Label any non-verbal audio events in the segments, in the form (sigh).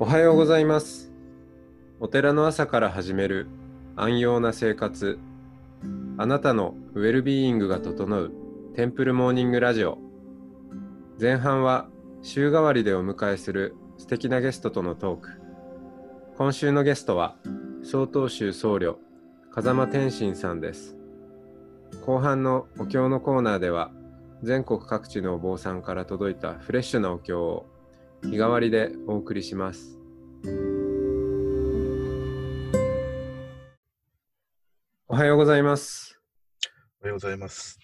おはようございます。お寺の朝から始める安養な生活。あなたのウェルビーイングが整うテンプルモーニングラジオ。前半は週替わりでお迎えする素敵なゲストとのトーク。今週のゲストは曹洞宗僧侶風間天心さんです。後半のお経のコーナーでは全国各地のお坊さんから届いたフレッシュなお経を日替わりでお送りします。おはようございます。おはようございます。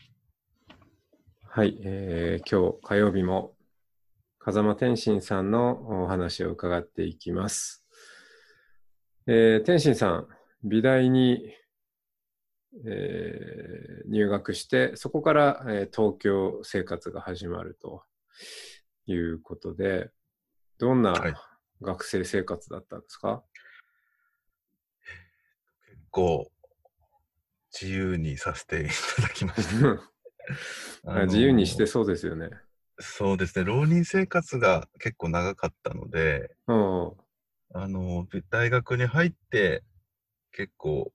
はい、えー今日火曜日も風間天心さんのお話を伺っていきます。えー天心さん、美大に、えー入学して、そこから、えー東京生活が始まるということで、どんなはい学生生活だったんですか、結構自由にさせていただきました。(laughs) 自由にしてそうですよね。そうですね、浪人生活が結構長かったので、うんあの大学に入って結構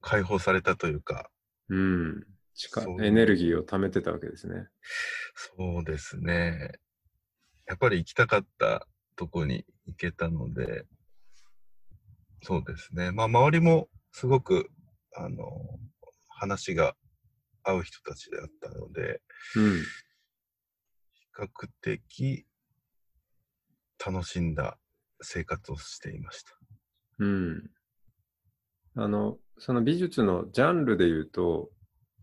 解放されたというか、うん。エネルギーを貯めてたわけですね。そうですね、やっぱり行きたかったとこに行けたので、そうですね、まあ周りもすごく、あの、話が合う人たちであったので、うん。比較的楽しんだ生活をしていました。うん。あの、その美術のジャンルで言うと、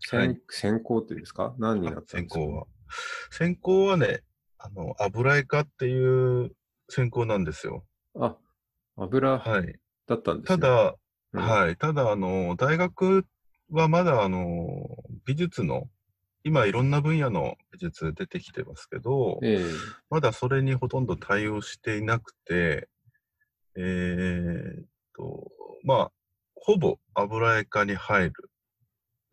専はい専攻っていうんですか？何になったんですか？専攻は。専攻はね、あの、油絵家っていう専攻なんですよ。あ、油はい。だったんですね。ただ、うんはい。ただ、あの、大学はまだ、あの、美術の、今いろんな分野の美術出てきてますけど、えまだそれにほとんど対応していなくて、えーっと、まあ、ほぼ油絵家に入る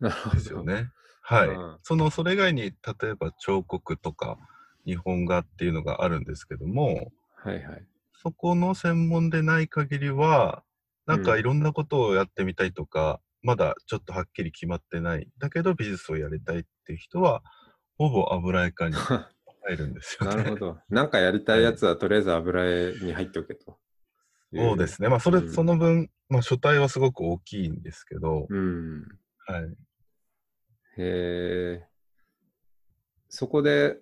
んですよね。はい。うんその、それ以外に、例えば彫刻とか日本画っていうのがあるんですけども、はいはい。そこの専門でない限りは、なんかうんいろんなことをやってみたいとか、まだちょっとはっきり決まってない。だけど美術をやりたいっていう人は、ほぼ油絵家に入るんですよね。(laughs) なるほど。なんかやりたいやつはとりあえず油絵に入っておけと。そうですね。まあ、それ、うんその分、まあ、書体はすごく大きいんですけど、うん。はい。へえ。そこで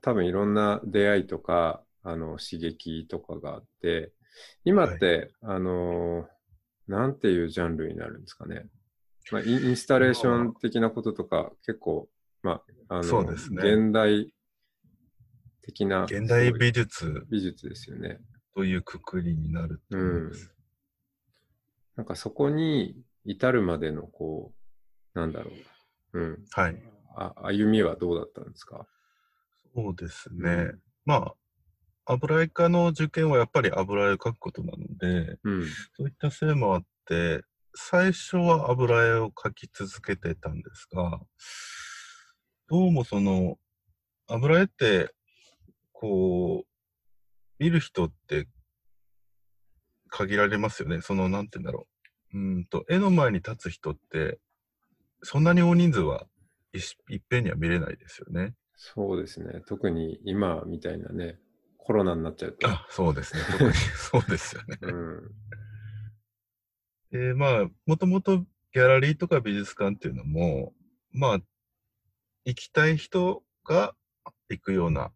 多分いろんな出会いとか、あの、刺激とかがあって、今って、あのーなんていうジャンルになるんですかね。まあ、インスタレーション的なこととか、結構、まあ、あの、そうですね現代的な現代美術美術ですよね。というくくりになると思います。なんかそこに至るまでの、こう、なんだろう。うん。はい。あ歩みはどうだったんですか？そうですね。うんまあ、油絵家の受験はやっぱり油絵を描くことなので、うん。そういったせいもあって、最初は油絵を描き続けてたんですが、どうもその、油絵って、こう、見る人って限られますよね。その、なんて言うんだろう。うーんと、絵の前に立つ人って、そんなに大人数はいっぺんには見れないですよね。そうですね。特に今みたいなね、コロナになっちゃうと。あ、そうですね。特に (laughs) そうですよね。うん。で、まあ、もともとギャラリーとか美術館っていうのも、まあ、行きたい人が行くような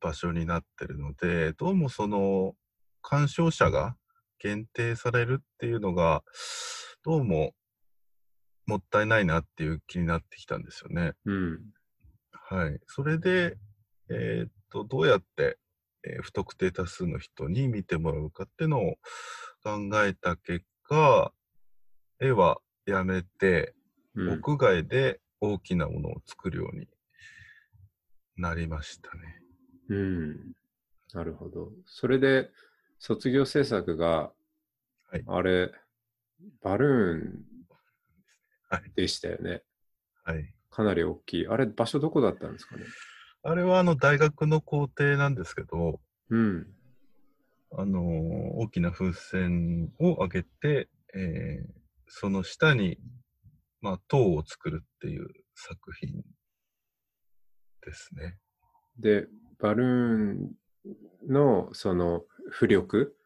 場所になってるので、どうもその、鑑賞者が限定されるっていうのが、どうももったいないなっていう気になってきたんですよね。うん。はい。それで、えーっと、どうやって、えー不特定多数の人に見てもらうかっていうのを考えた結果、絵はやめて、うん、屋外で大きなものを作るようになりましたね。うん。なるほど。それで、卒業制作が、はいあれ、バルーンはい。でしたよね。はい。かなり大きい。あれ、場所どこだったんですかね？あれはあの大学の校庭なんですけど、うん。あのー大きな風船を上げて、えーその下に、まあ、塔を作るっていう作品ですね。で、バルーンのその浮力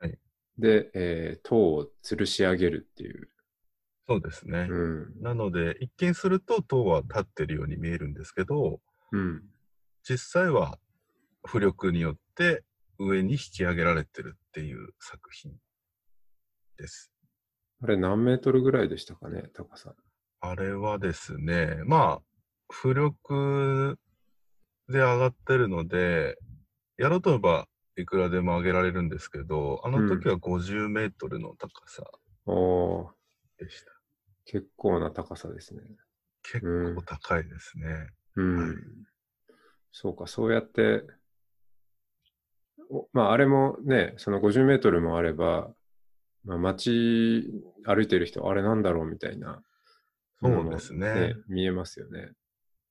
はいで、えー塔を吊るし上げるっていう。そうですね。うん。なので、一見すると塔は立ってるように見えるんですけど、うん。実際は浮力によって上に引き上げられてるっていう作品です。あれ何メートルぐらいでしたかね、高さ。あれはですね、まあ、浮力で上がってるので、やろうと思えばいくらでも上げられるんですけど、あの時は50メートルの高さおー、でした。結構な高さですね。結構高いですね。うん。はいそうか、そうやって、おまあ、あれもね、その50メートルもあれば、まあ、街歩いてる人、あれなんだろうみたいなそうですね。見えますよね。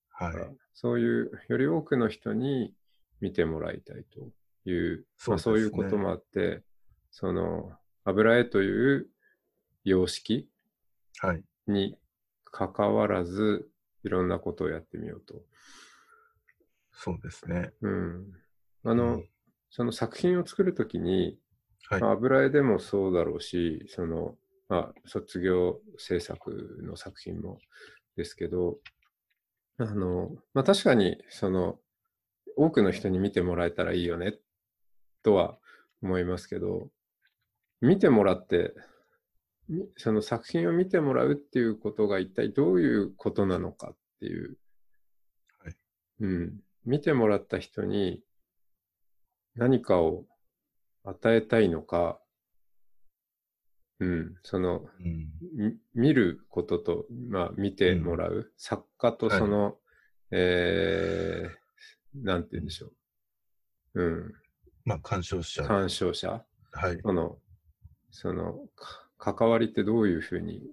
はい。そういう、より多くの人に見てもらいたいという、まあ、そういうこともあって、その、油絵という様式はい。に関わらず、いろんなことをやってみようと。そうですね。うん。あの、うんその作品を作るときに、はいまあ。油絵でもそうだろうし、その、まあ、卒業制作の作品もですけど、あの、まあ確かに、その、多くの人に見てもらえたらいいよね、とは思いますけど、見てもらって、みその作品を見てもらうっていうことが一体どういうことなのかっていう、はい。うん、見てもらった人に何かを与えたいのか、うん、その、うん。み見ることと、まあ、見てもらう、作家とその、えー、なんて言うんでしょう。うん、まあ、鑑賞者。鑑賞者。はい。との、その、か関わりってどういうふうに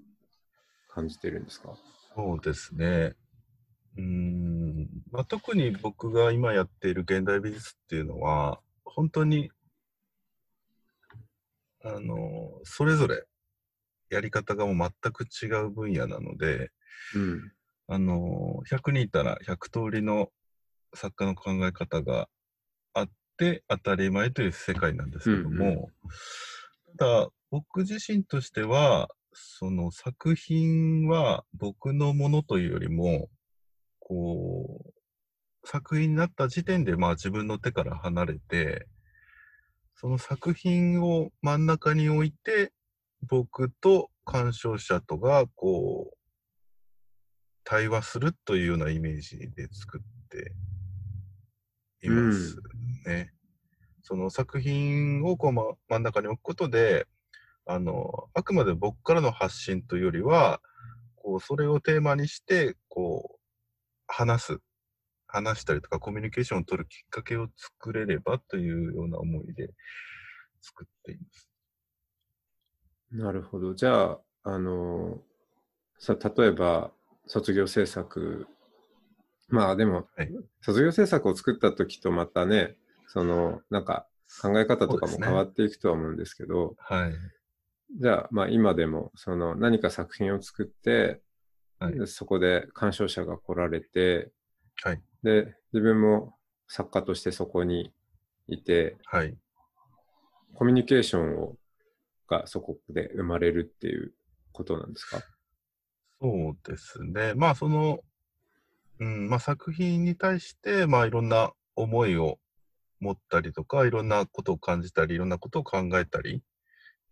感じてるんですか？そうですね。うーん、まあ、特に僕が今やっている現代美術っていうのは、本当に、あの、それぞれやり方がもう全く違う分野なので、うん。あの、100人いたら100通りの作家の考え方があって当たり前という世界なんですけども、ただ僕自身としては、その作品は僕のものというよりも、こう、作品になった時点でまあ自分の手から離れて、その作品を真ん中に置いて、僕と鑑賞者とがこう、対話するというようなイメージで作っていますね。その作品をこう、ま、真ん中に置くことで、あの、あくまで僕からの発信というよりは、こう、それをテーマにして、こう、話す、話したりとかコミュニケーションを取るきっかけを作れればというような思いで作っています。なるほど。じゃあ、あの、さ、例えば、卒業制作、まあでも、はい卒業制作を作った時とまたね、その、なんか考え方とかも変わっていくとは思うんですけど、はい。じゃあ、まあ今でも、その何か作品を作って、はいそこで鑑賞者が来られて、はい。で、自分も作家としてそこにいて、はい。コミュニケーションをがそこで生まれるっていうことなんですか？そうですね。まあ、その、うん、まあ、作品に対して、まあ、いろんな思いを持ったりとか、いろんなことを感じたり、いろんなことを考えたりっ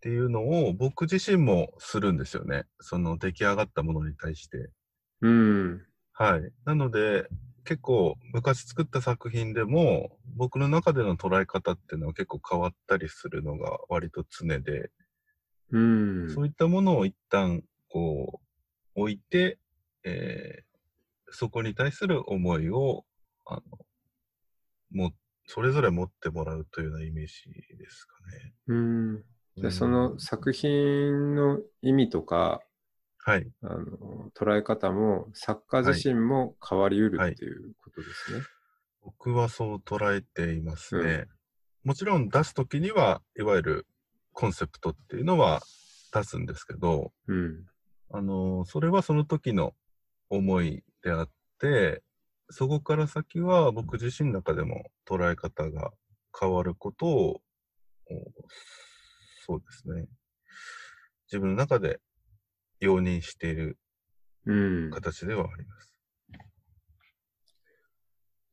ていうのを僕自身もするんですよね。その出来上がったものに対して。うん。はい。なので、結構昔作った作品でも、僕の中での捉え方っていうのは結構変わったりするのが割と常で、うん。そういったものを一旦こう置いて、えーそこに対する思いを、あの、も、それぞれ持ってもらうというようなイメージですかね。うん。じゃその作品の意味とか、はい。あの捉え方も作家自身も変わりうるっていうことですね。僕はそう捉えていますね。もちろん出すときには、いわゆるコンセプトっていうのは出すんですけど、うん。あの、それはその時の思いであって、そこから先は僕自身の中でも捉え方が変わることを、おそうですね。自分の中で容認しているうん。形ではあります。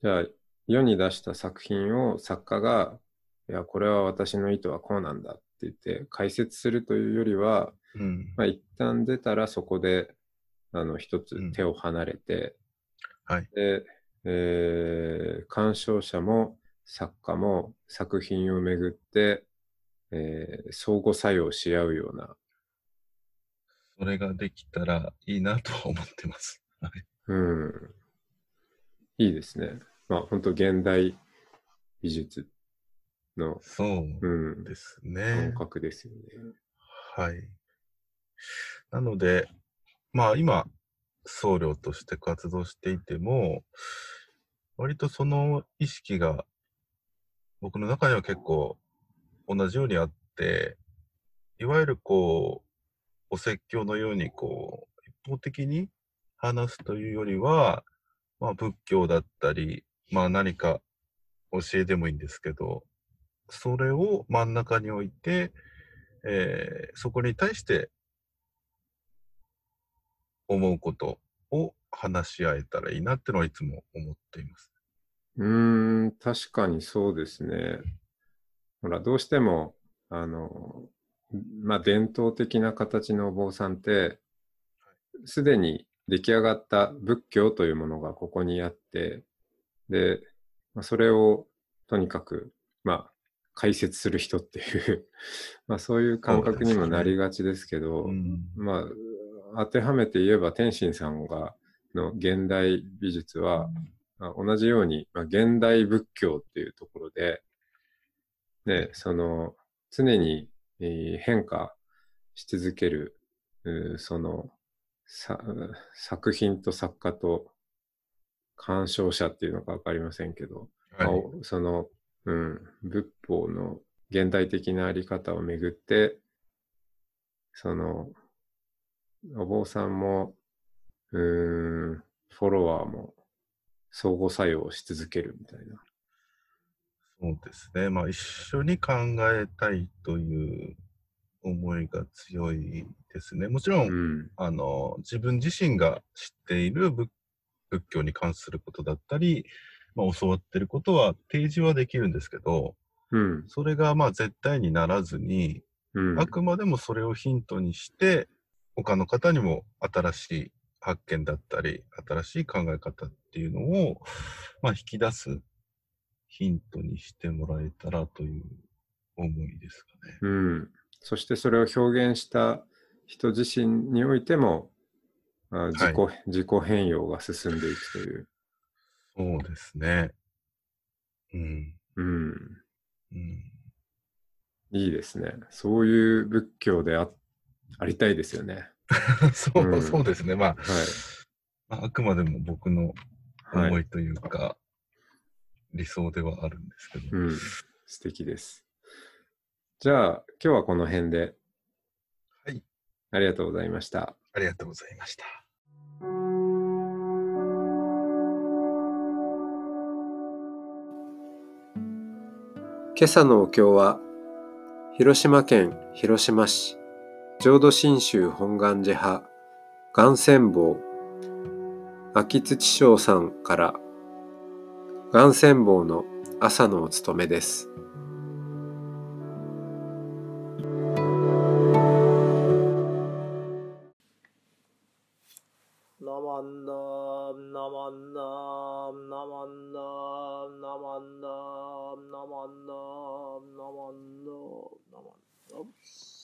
じゃあ、世に出した作品を作家が、いや、これは私の意図はこうなんだって言って解説するというよりは、うん。まあ、一旦出たらそこで、あの、一つうん手を離れて、はい。で、えー鑑賞者も作家も作品をめぐって、えー相互作用し合うような、それができたらいいなとは思ってます。はい。うん、いいですね。まあ、本当現代美術の、そううん、ですね感。覚ですよね。はい。なので、まあ今、僧侶として活動していても、割とその意識が僕の中には結構同じようにあって、いわゆるこう、お説教のようにこう、一方的に話すというよりは、まあ仏教だったり、まあ何か教えでもいいんですけど、それを真ん中に置いて、えーそこに対して思うことを話し合えたらいいなってのはいつも思っています。うーん、確かにそうですね。ほら、どうしても、あの、まあ、伝統的な形のお坊さんって、すでに出来上がった仏教というものがここにあって、で、まあ、それをとにかく、まあ、解説する人っていう、(laughs) まあ、そういう感覚にもなりがちですけど、うんまあ、当てはめて言えば天心さんがの現代美術は、まあ同じように、まあ、現代仏教っていうところで、ね、その常に、えー変化し続ける、そのさ作品と作家と鑑賞者っていうのかわかりませんけど、まあはい。おその、うん、仏法の現代的なあり方をめぐって、その、お坊さんも、うーん、フォロワーも相互作用し続けるみたいな。そうですね。まあ一緒に考えたいという思いが強いですね。もちろん、うん、あの、自分自身が知っている仏仏教に関することだったり、まあ教わってることは提示はできるんですけど、うん、それがまあ絶対にならずに、うんあ、くまでもそれをヒントにして、他の方にも新しい発見だったり、新しい考え方っていうのを、まあ、引き出すヒントにしてもらえたらという思いですかね。うん。そしてそれを表現した人自身においても、あ自己、自己変容が進んでいくという。そうですね。うん。うん。うん。いいですね。そういう仏教であありたいですよね。(laughs) そう、うんそうですね。まあ、はい。まああくまでも僕のはい。思いというか、理想ではあるんですけど。うん。素敵です。じゃあ、今日はこの辺で。はい。ありがとうございました。ありがとうございました。今朝のお経は、広島県広島市浄土真宗本願寺派願泉坊秋土翔さんから願泉坊の朝のお勤めです。ナ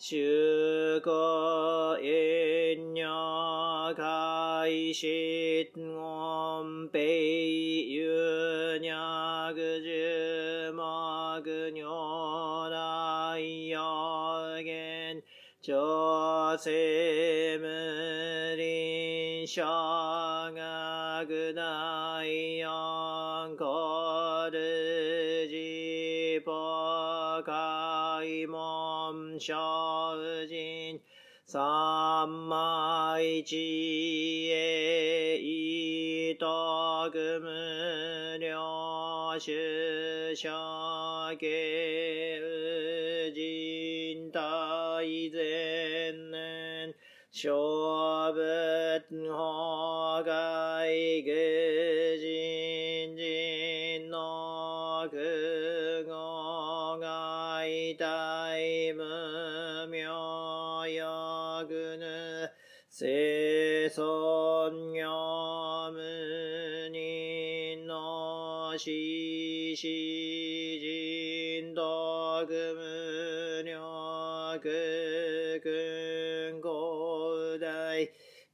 に修行因若開始音平有若十目如来有言朝世無臨小昧知恵意徳無量主者下人大善年小仏法が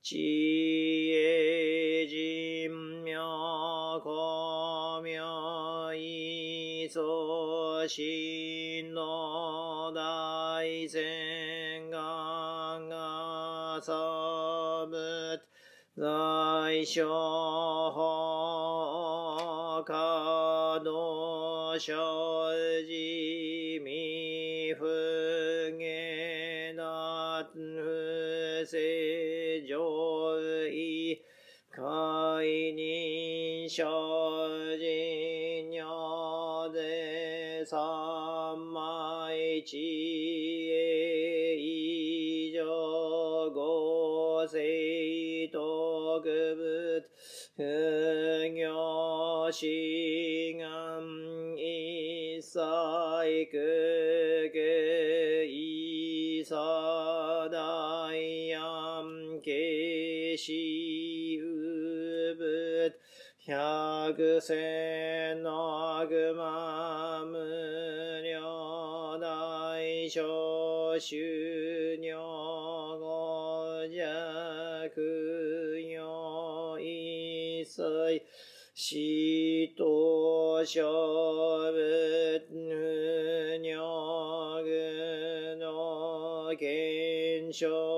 知恵人妙公明意祖神の大戦願がサブ大小法可動小三昧知恵以上五世特仏不行志願一切空空一切大安慶死有仏百千の悪魔修行五弱用一切死と小仏不尿具の検証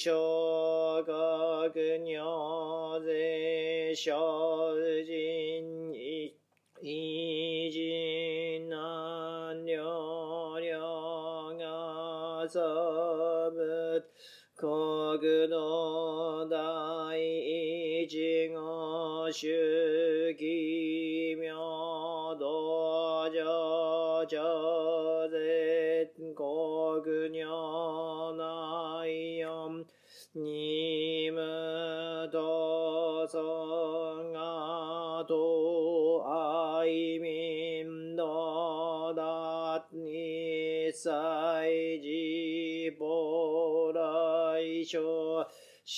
小学尿税小人偉人難量量がサブ国土第一号主義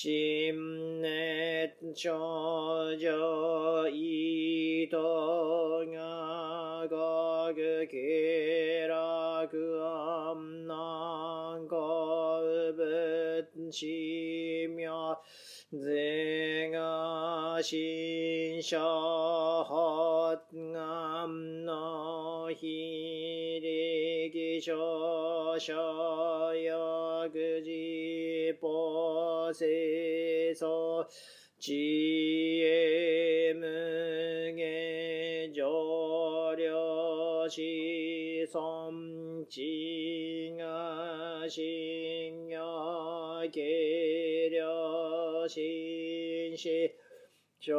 心熱症状意図が学気楽安南国仏死妙是が心者発願の非力少々法清楚知恵無下上量子孫知が信用計量心死食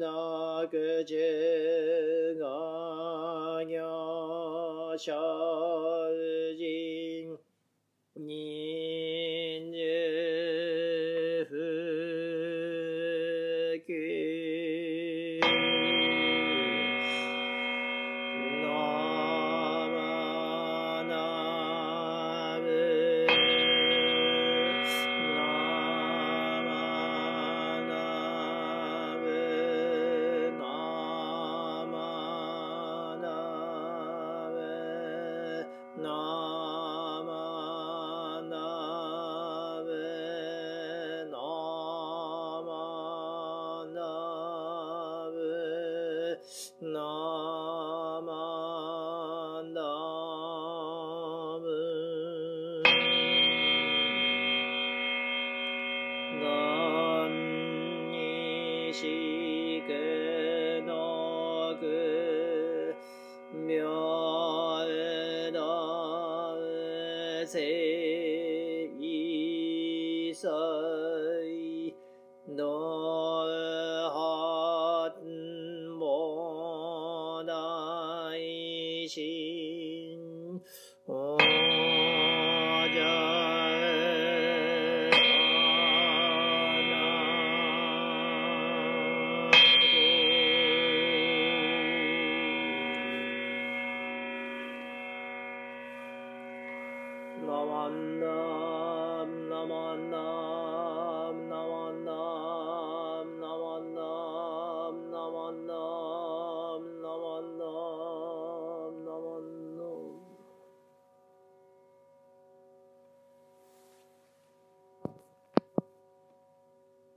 の口が行小人にナ